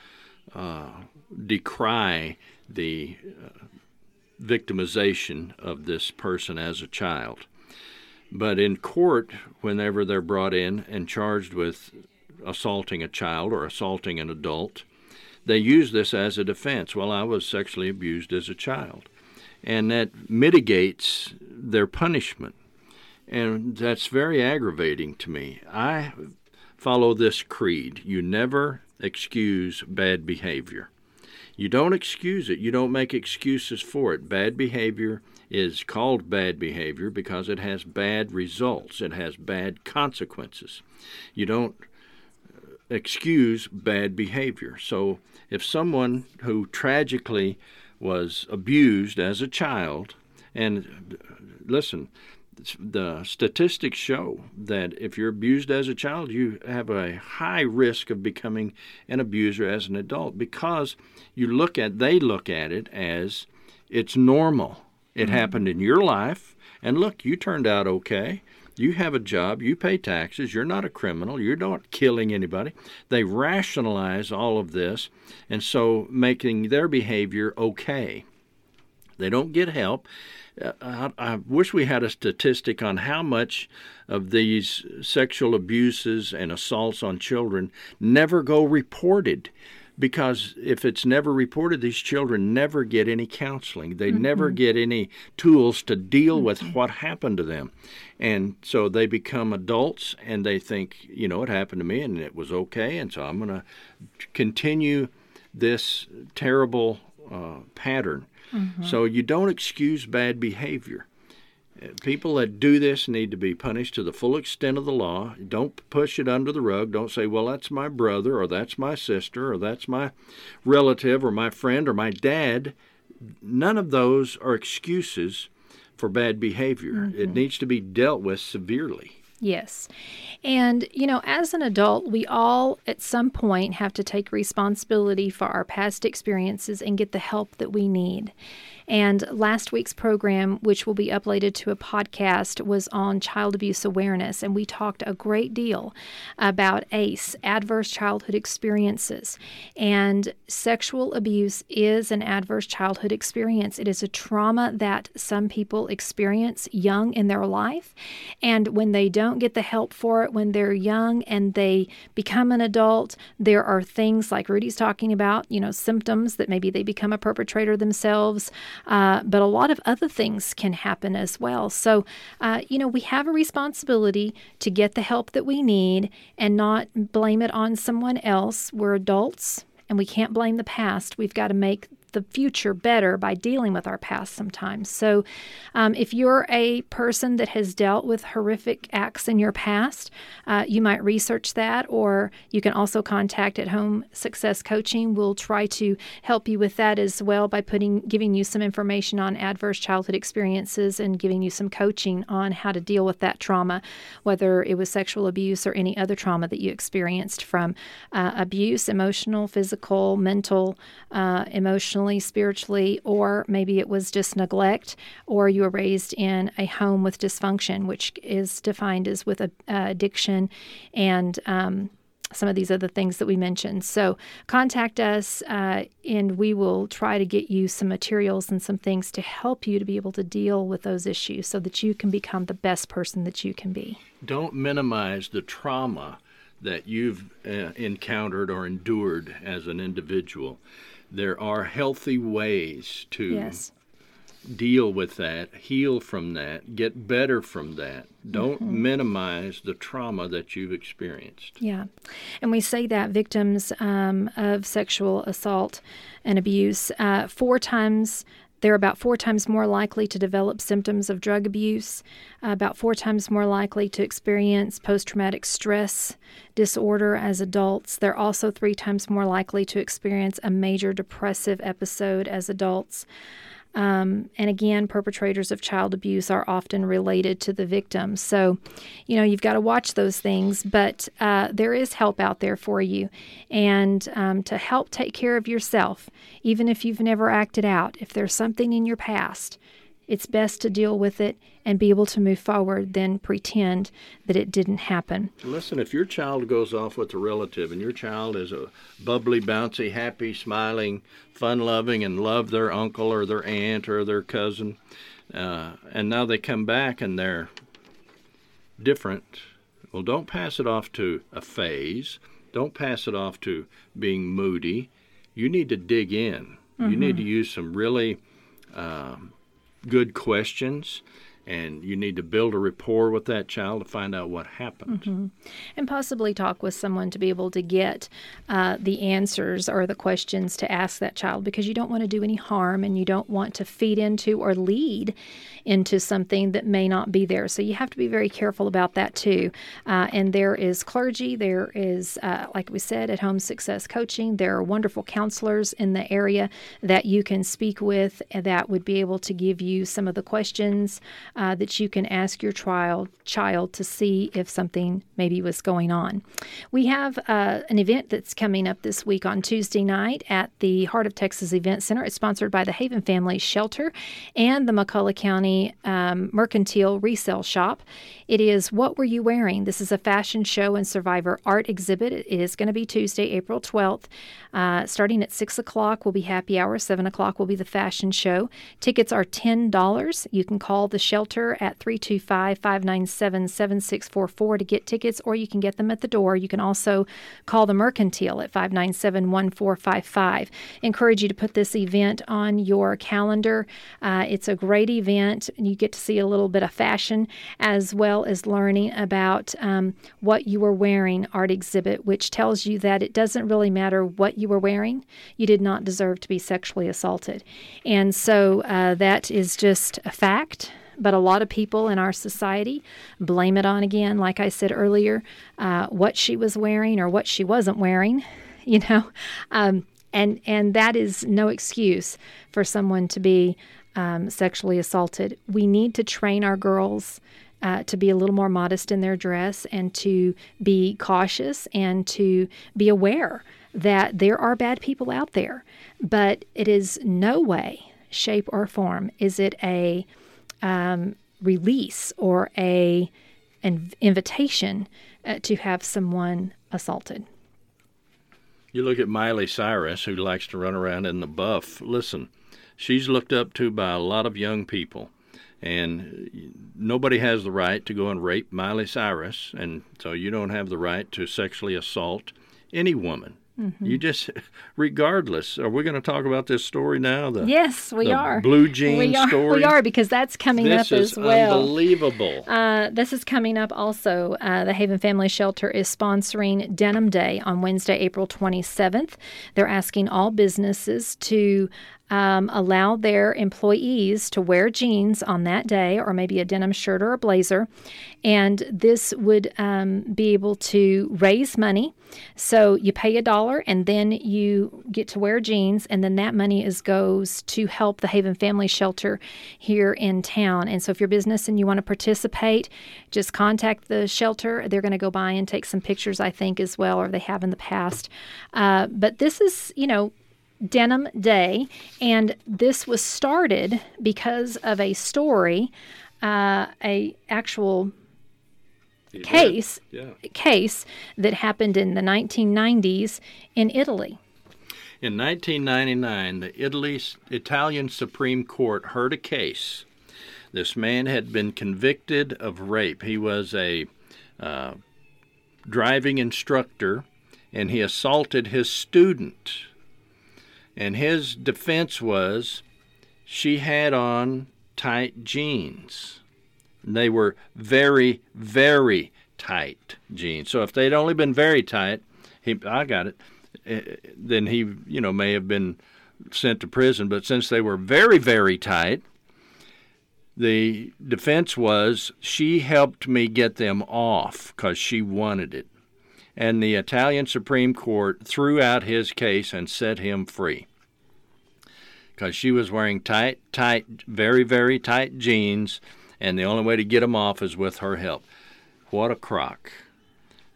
uh, decry the uh, victimization of this person as a child. But in court, whenever they're brought in and charged with assaulting a child or assaulting an adult, they use this as a defense. Well, I was sexually abused as a child. And that mitigates their punishment. And that's very aggravating to me. I follow this creed you never excuse bad behavior. You don't excuse it, you don't make excuses for it. Bad behavior is called bad behavior because it has bad results, it has bad consequences. You don't excuse bad behavior. So if someone who tragically was abused as a child, and listen, the statistics show that if you're abused as a child, you have a high risk of becoming an abuser as an adult because you look at they look at it as it's normal. It mm-hmm. happened in your life, and look, you turned out okay. You have a job, you pay taxes, you're not a criminal, you're not killing anybody. They rationalize all of this, and so making their behavior okay. They don't get help. Uh, I, I wish we had a statistic on how much of these sexual abuses and assaults on children never go reported because if it's never reported, these children never get any counseling. They mm-hmm. never get any tools to deal mm-hmm. with what happened to them. And so they become adults and they think, you know, it happened to me and it was okay. And so I'm going to continue this terrible uh, pattern. Mm-hmm. So you don't excuse bad behavior. People that do this need to be punished to the full extent of the law. Don't push it under the rug. Don't say, well, that's my brother, or that's my sister, or that's my relative, or my friend, or my dad. None of those are excuses for bad behavior. Mm-hmm. It needs to be dealt with severely. Yes. And, you know, as an adult, we all at some point have to take responsibility for our past experiences and get the help that we need. And last week's program, which will be uploaded to a podcast, was on child abuse awareness. And we talked a great deal about ACE, adverse childhood experiences. And sexual abuse is an adverse childhood experience. It is a trauma that some people experience young in their life. And when they don't get the help for it when they're young and they become an adult, there are things like Rudy's talking about, you know, symptoms that maybe they become a perpetrator themselves. Uh, but a lot of other things can happen as well. So, uh, you know, we have a responsibility to get the help that we need and not blame it on someone else. We're adults and we can't blame the past. We've got to make the future better by dealing with our past sometimes. So, um, if you're a person that has dealt with horrific acts in your past, uh, you might research that, or you can also contact At Home Success Coaching. We'll try to help you with that as well by putting giving you some information on adverse childhood experiences and giving you some coaching on how to deal with that trauma, whether it was sexual abuse or any other trauma that you experienced from uh, abuse, emotional, physical, mental, uh, emotional emotionally, spiritually, or maybe it was just neglect, or you were raised in a home with dysfunction, which is defined as with a, uh, addiction and um, some of these other things that we mentioned. So contact us uh, and we will try to get you some materials and some things to help you to be able to deal with those issues so that you can become the best person that you can be. Don't minimize the trauma that you've uh, encountered or endured as an individual. There are healthy ways to yes deal with that, heal from that, get better from that. Don't mm-hmm. minimize the trauma that you've experienced. Yeah. And we say that victims um, of sexual assault and abuse, uh, four times. They're about four times more likely to develop symptoms of drug abuse, uh, about four times more likely to experience post traumatic stress disorder as adults. They're also three times more likely to experience a major depressive episode as adults. Um, and again, perpetrators of child abuse are often related to the victim. So, you know, you've got to watch those things, but uh, there is help out there for you. And um, to help take care of yourself, even if you've never acted out, if there's something in your past, it's best to deal with it and be able to move forward than pretend that it didn't happen. Listen, if your child goes off with a relative and your child is a bubbly, bouncy, happy, smiling, fun loving, and love their uncle or their aunt or their cousin, uh, and now they come back and they're different, well, don't pass it off to a phase. Don't pass it off to being moody. You need to dig in. Mm-hmm. You need to use some really um, good questions and you need to build a rapport with that child to find out what happened. Mm-hmm. And possibly talk with someone to be able to get uh, the answers or the questions to ask that child because you don't want to do any harm and you don't want to feed into or lead into something that may not be there. So you have to be very careful about that too. Uh, and there is clergy, there is, uh, like we said, at home success coaching, there are wonderful counselors in the area that you can speak with that would be able to give you some of the questions uh, that you can ask your child child to see if something maybe was going on. We have uh, an event that's coming up this week on Tuesday night at the Heart of Texas Event Center. It's sponsored by the Haven Family Shelter and the McCulloch County um, Mercantile Resale Shop. It is What Were You Wearing? This is a fashion show and survivor art exhibit. It is going to be Tuesday, April 12th. Uh, starting at 6 o'clock will be happy hour, 7 o'clock will be the fashion show. Tickets are $10. You can call the shelter at 325 597 7644 to get tickets, or you can get them at the door. You can also call the Mercantile at 597 1455. Encourage you to put this event on your calendar. Uh, it's a great event, and you get to see a little bit of fashion as well as learning about um, what you are wearing art exhibit, which tells you that it doesn't really matter what you were wearing, you did not deserve to be sexually assaulted. And so uh, that is just a fact. But a lot of people in our society blame it on again, like I said earlier, uh, what she was wearing or what she wasn't wearing, you know. Um, and, and that is no excuse for someone to be um, sexually assaulted. We need to train our girls uh, to be a little more modest in their dress and to be cautious and to be aware that there are bad people out there, but it is no way, shape, or form is it a um, release or a an invitation uh, to have someone assaulted. You look at Miley Cyrus, who likes to run around in the buff. Listen, she's looked up to by a lot of young people and nobody has the right to go and rape Miley Cyrus, and so you don't have the right to sexually assault any woman. Mm-hmm. You just, regardless. Are we going to talk about this story now? The, yes, we are. Blue jean we are, story. We are because that's coming this up as well. Unbelievable. Uh, this is coming up also. Uh, the Haven Family Shelter is sponsoring Denim Day on Wednesday, April 27th. They're asking all businesses to um, allow their employees to wear jeans on that day or maybe a denim shirt or a blazer. And this would um, be able to raise money. So you pay a dollar and then you get to wear jeans, and then that money is goes to help the Haven Family Shelter here in town. And so if you're business and you want to participate, just contact the shelter. They're going to go by and take some pictures, I think, as well, or they have in the past. Uh, but this is, you know, Denim Day, and this was started because of a story, uh, a actual case Yeah. case that happened in the 1990s in Italy. In 1999, the Italy, Italian Supreme Court heard a case. This man had been convicted of rape. He was a uh, driving instructor and he assaulted his student. And his defense was she had on tight jeans. They were very, very tight jeans. So if they'd only been very tight, he, I got it, eh, then he, you know, may have been sent to prison. But since they were very, very tight, the defense was she helped me get them off because she wanted it. And the Italian Supreme Court threw out his case and set him free because she was wearing tight, tight, very, very tight jeans, and the only way to get them off is with her help. What a crock.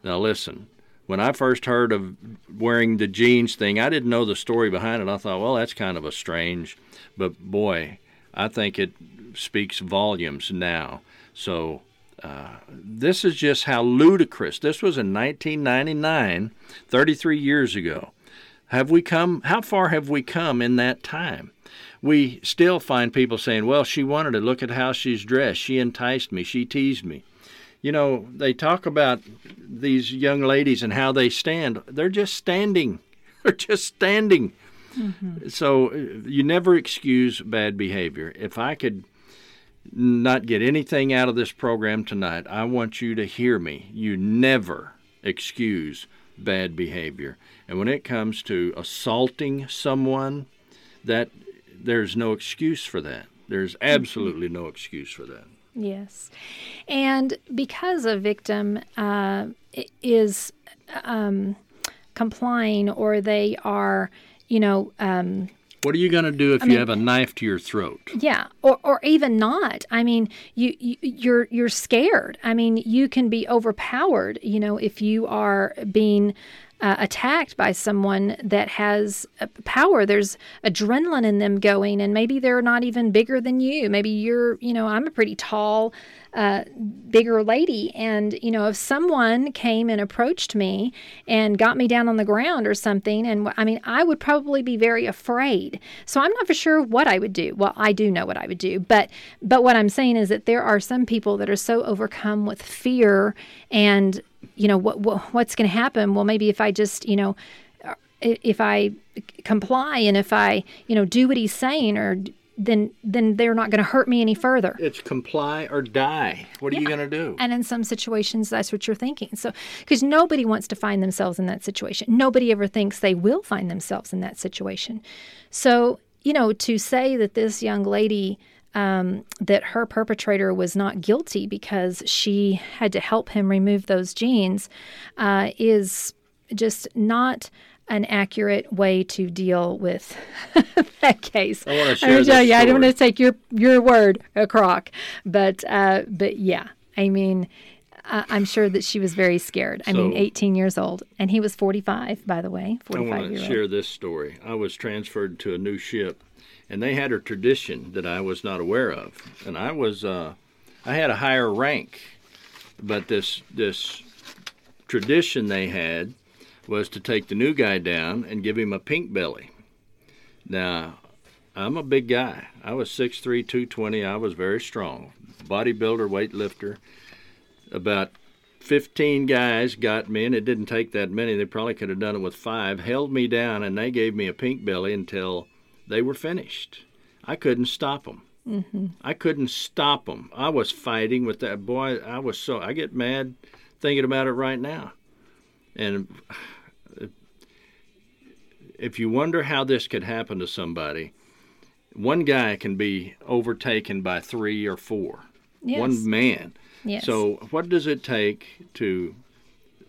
Now, listen, when I first heard of wearing the jeans thing, I didn't know the story behind it. I thought, well, that's kind of a strange, but boy, I think it speaks volumes now. So, uh, this is just how ludicrous. This was in 1999, 33 years ago. Have we come? How far have we come in that time? We still find people saying, "Well, she wanted to Look at how she's dressed. She enticed me. She teased me." You know, they talk about these young ladies and how they stand. They're just standing. They're just standing. Mm-hmm. So uh, you never excuse bad behavior. If I could not get anything out of this program tonight, I want you to hear me. You never excuse bad behavior. And when it comes to assaulting someone, that there's no excuse for that. There's absolutely no excuse for that. Yes. And because a victim uh, is um, complying or they are, you know, um, what are you going to do if I you mean- have a knife to your throat? Yeah, or or even not. I mean, you, you you're you're scared. I mean, you can be overpowered. You know, if you are being uh, attacked by someone that has uh, power, there's adrenaline in them going, and maybe they're not even bigger than you. Maybe you're, you know, I'm a pretty tall, uh, bigger lady, and you know, if someone came and approached me and got me down on the ground or something, and I mean, I would probably be very afraid. So I'm not for sure what I would do. Well, I do know what I would do, but but what I'm saying is that there are some people that are so overcome with fear and you know what, what what's going to happen? Well maybe if i just you know if i comply and if i you know do what he's saying or then then they're not going to hurt me any further. It's comply or die. What are you going to do? and in some situations that's what you're thinking. So because nobody wants to find themselves in that situation. Nobody ever thinks they will find themselves in that situation. So you know to say that this young lady um, that her perpetrator was not guilty because she had to help him remove those jeans uh, is just not an accurate way to deal with that case. I wanna share gonna tell you, I don't want to take your your word, a crock, but uh, but yeah, I mean. Uh, I'm sure that she was very scared. I mean, 18 years old, and he was 45, by the way, 45 I want to share this story. I was transferred to a new ship, and they had a tradition that I was not aware of. And I was, uh, I had a higher rank, but this this tradition they had was to take the new guy down and give him a pink belly. Now, I'm a big guy. I was 6'3", 220. I was very strong, bodybuilder, weightlifter. About 15 guys got me, and it didn't take that many. They probably could have done it with five. Held me down, and they gave me a pink belly until they were finished. I couldn't stop them. Mm-hmm. I couldn't stop them. I was fighting with that boy. I was so I get mad thinking about it right now. And if you wonder how this could happen to somebody, one guy can be overtaken by three or four. Yes. One man. Yes. So what does it take to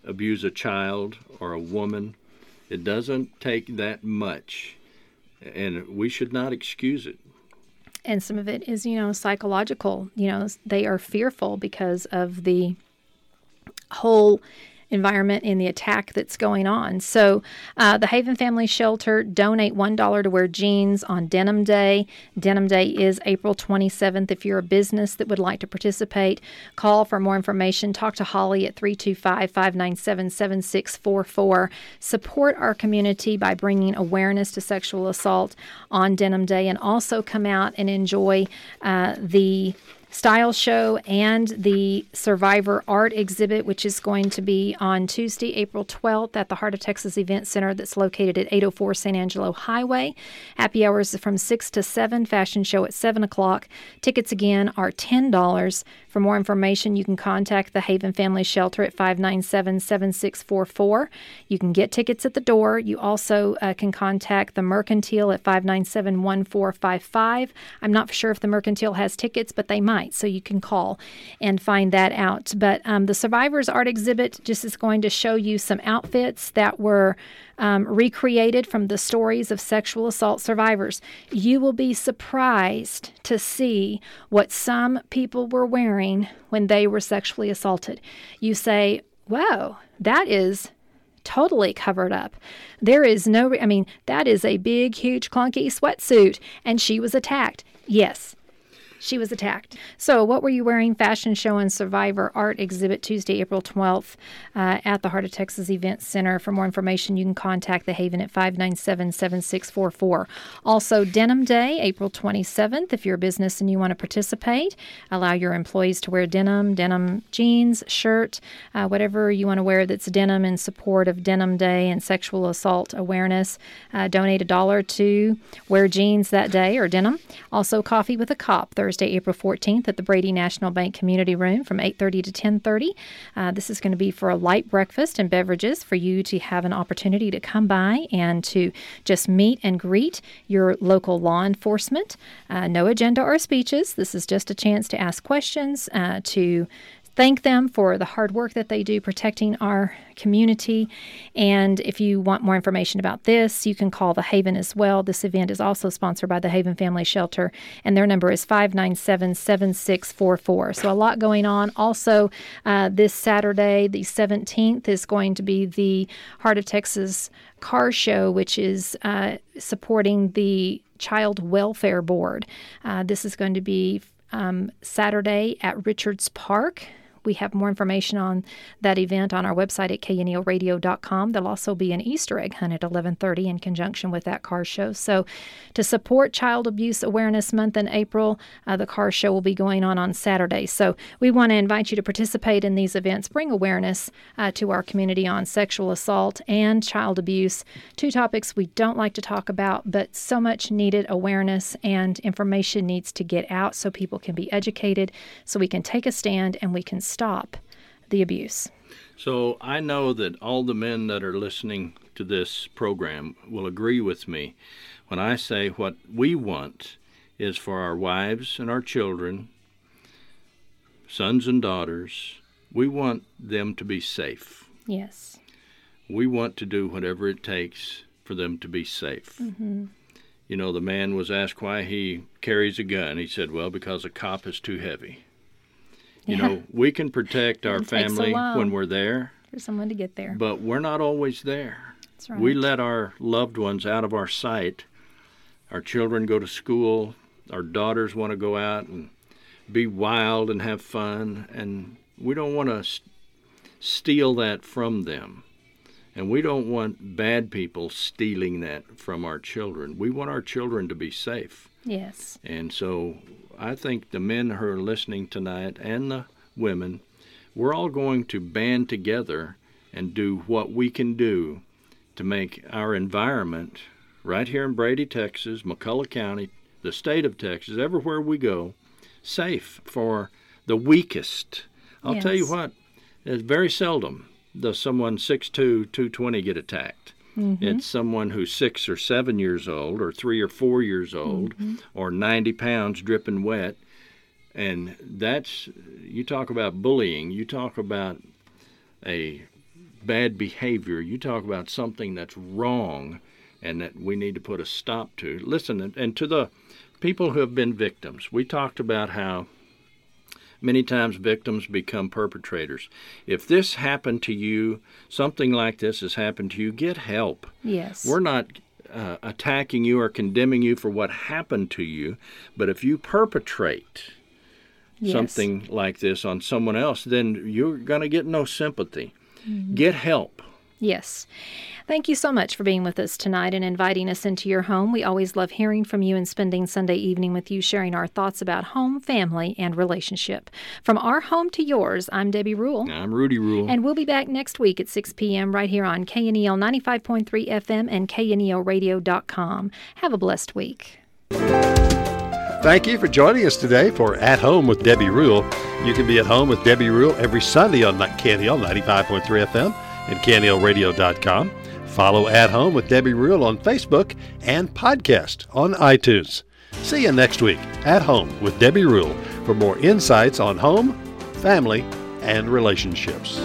abuse a child or a woman? It doesn't take that much. And we should not excuse it. and some of it is you know psychological you know they are fearful because of the whole environment in the attack that's going on. So, uh, the Haven Family Shelter donate $1 to wear jeans on Denim Day. Denim Day is April 27th. If you're a business that would like to participate, call for more information. Talk to Holly at 325 597 7644. Support our community by bringing awareness to sexual assault on Denim Day and also come out and enjoy uh, the style show and the Survivor art exhibit, which is going to be on Tuesday, April 12th at the Heart of Texas Event Center that's located at 804 San Angelo Highway. Happy hours from 6 to 7, fashion show at 7 o'clock. Tickets again are $10. For more information, you can contact the Haven Family Shelter at 597 7644. You can get tickets at the door. You also uh, can contact the Mercantile at 597 1455. I'm not sure if the Mercantile has tickets, but they might, so you can call and find that out. But um, the Survivors Art Exhibit just is going to show you some outfits that were um, recreated from the stories of sexual assault survivors. You will be surprised to see what some people were wearing when they were sexually assaulted. You say, Whoa, that is totally covered up. There is no, I mean, that is a big, huge, clunky sweatsuit, and she was attacked. Yes, she was attacked. So, what were you wearing? Fashion Show and Survivor Art Exhibit Tuesday, April 12th uh, at the Heart of Texas Event Center. For more information, you can contact the Haven at 597 7644. Also, Denim Day, April 27th. If you're a business and you want to participate, allow your employees to wear denim, denim jeans, shirt, uh, whatever you want to wear that's denim in support of Denim Day and sexual assault awareness. Uh, donate a dollar to wear jeans that day or denim. Also, Coffee with a Cop Thursday, April 14th at the Brady National Bank Community Room from 8:30 to 10:30. Uh, this is going to be for a light breakfast and beverages for you to have an opportunity to come by and to just meet and greet your local law enforcement. Uh, no agenda or speeches. This is just a chance to ask questions, uh, to thank them for the hard work that they do protecting our community. And if you want more information about this, you can call the Haven as well. This event is also sponsored by the Haven Family Shelter, and their number is 597 7644. So, a lot going on. Also, uh, this Saturday, the 17th, is going to be the Heart of Texas Car Show, which is uh, supporting the Child Welfare Board. Uh, this is going to be um, Saturday at Richards Park. We have more information on that event on our website at knelradio.com. There'll also be an Easter egg hunt at 11:30 in conjunction with that car show. So, to support Child Abuse Awareness Month in April, uh, the car show will be going on on Saturday. So, we want to invite you to participate in these events, bring awareness uh, to our community on sexual assault and child abuse, two topics we don't like to talk about, but so much needed awareness and information needs to get out so people can be educated, so we can take a stand and we can stop the abuse. So I know that all the men that are listening to this program will agree with me when I say what we want is for our wives and our children, sons and daughters, we want them to be safe. Yes. We want to do whatever it takes for them to be safe. Mm-hmm. You know, the man was asked why he carries a gun. He said, well, because a cop is too heavy. You Yeah. know, we can protect our It takes a family when we're there, For someone to get there. but we're not always there. That's right. We let our loved ones out of our sight. Our children go to school. Our daughters want to go out and be wild and have fun. And we don't want to s- steal that from them. And we don't want bad people stealing that from our children. We want our children to be safe. Yes. And so I think the men who are listening tonight and the women, we're all going to band together and do what we can do to make our environment right here in Brady, Texas, McCulloch County, the state of Texas, everywhere we go, safe for the weakest. I'll tell you what, it's very seldom does someone 6'2", 220 get attacked. Mhm. It's someone who's six or seven years old, or three or four years old, Mhm. or 90 pounds dripping wet. And that's, you talk about bullying, you talk about a bad behavior, you talk about something that's wrong and that we need to put a stop to. Listen, and, and to the people who have been victims, we talked about how Many times victims become perpetrators. If this happened to you, something like this has happened to you, get help. Yes. We're not uh, attacking you or condemning you for what happened to you, but if you perpetrate Yes. something like this on someone else, then you're going to get no sympathy. Get help. Yes. Thank you so much for being with us tonight and inviting us into your home. We always love hearing from you and spending Sunday evening with you, sharing our thoughts about home, family, and relationship. From our home to yours, I'm Debbie Rule. I'm Rudy Rule. And we'll be back next week at 6 p.m. right here on KNEL 95.3 FM and KNELradio.com. Have a blessed week. Thank you for joining us today for At Home with Debbie Rule. You can be at home with Debbie Rule every Sunday on KNEL 95.3 FM and KNELradio.com. Follow At Home with Debbie Rule on Facebook and podcast on iTunes. See you next week at Home with Debbie Rule for more insights on home, family, and relationships.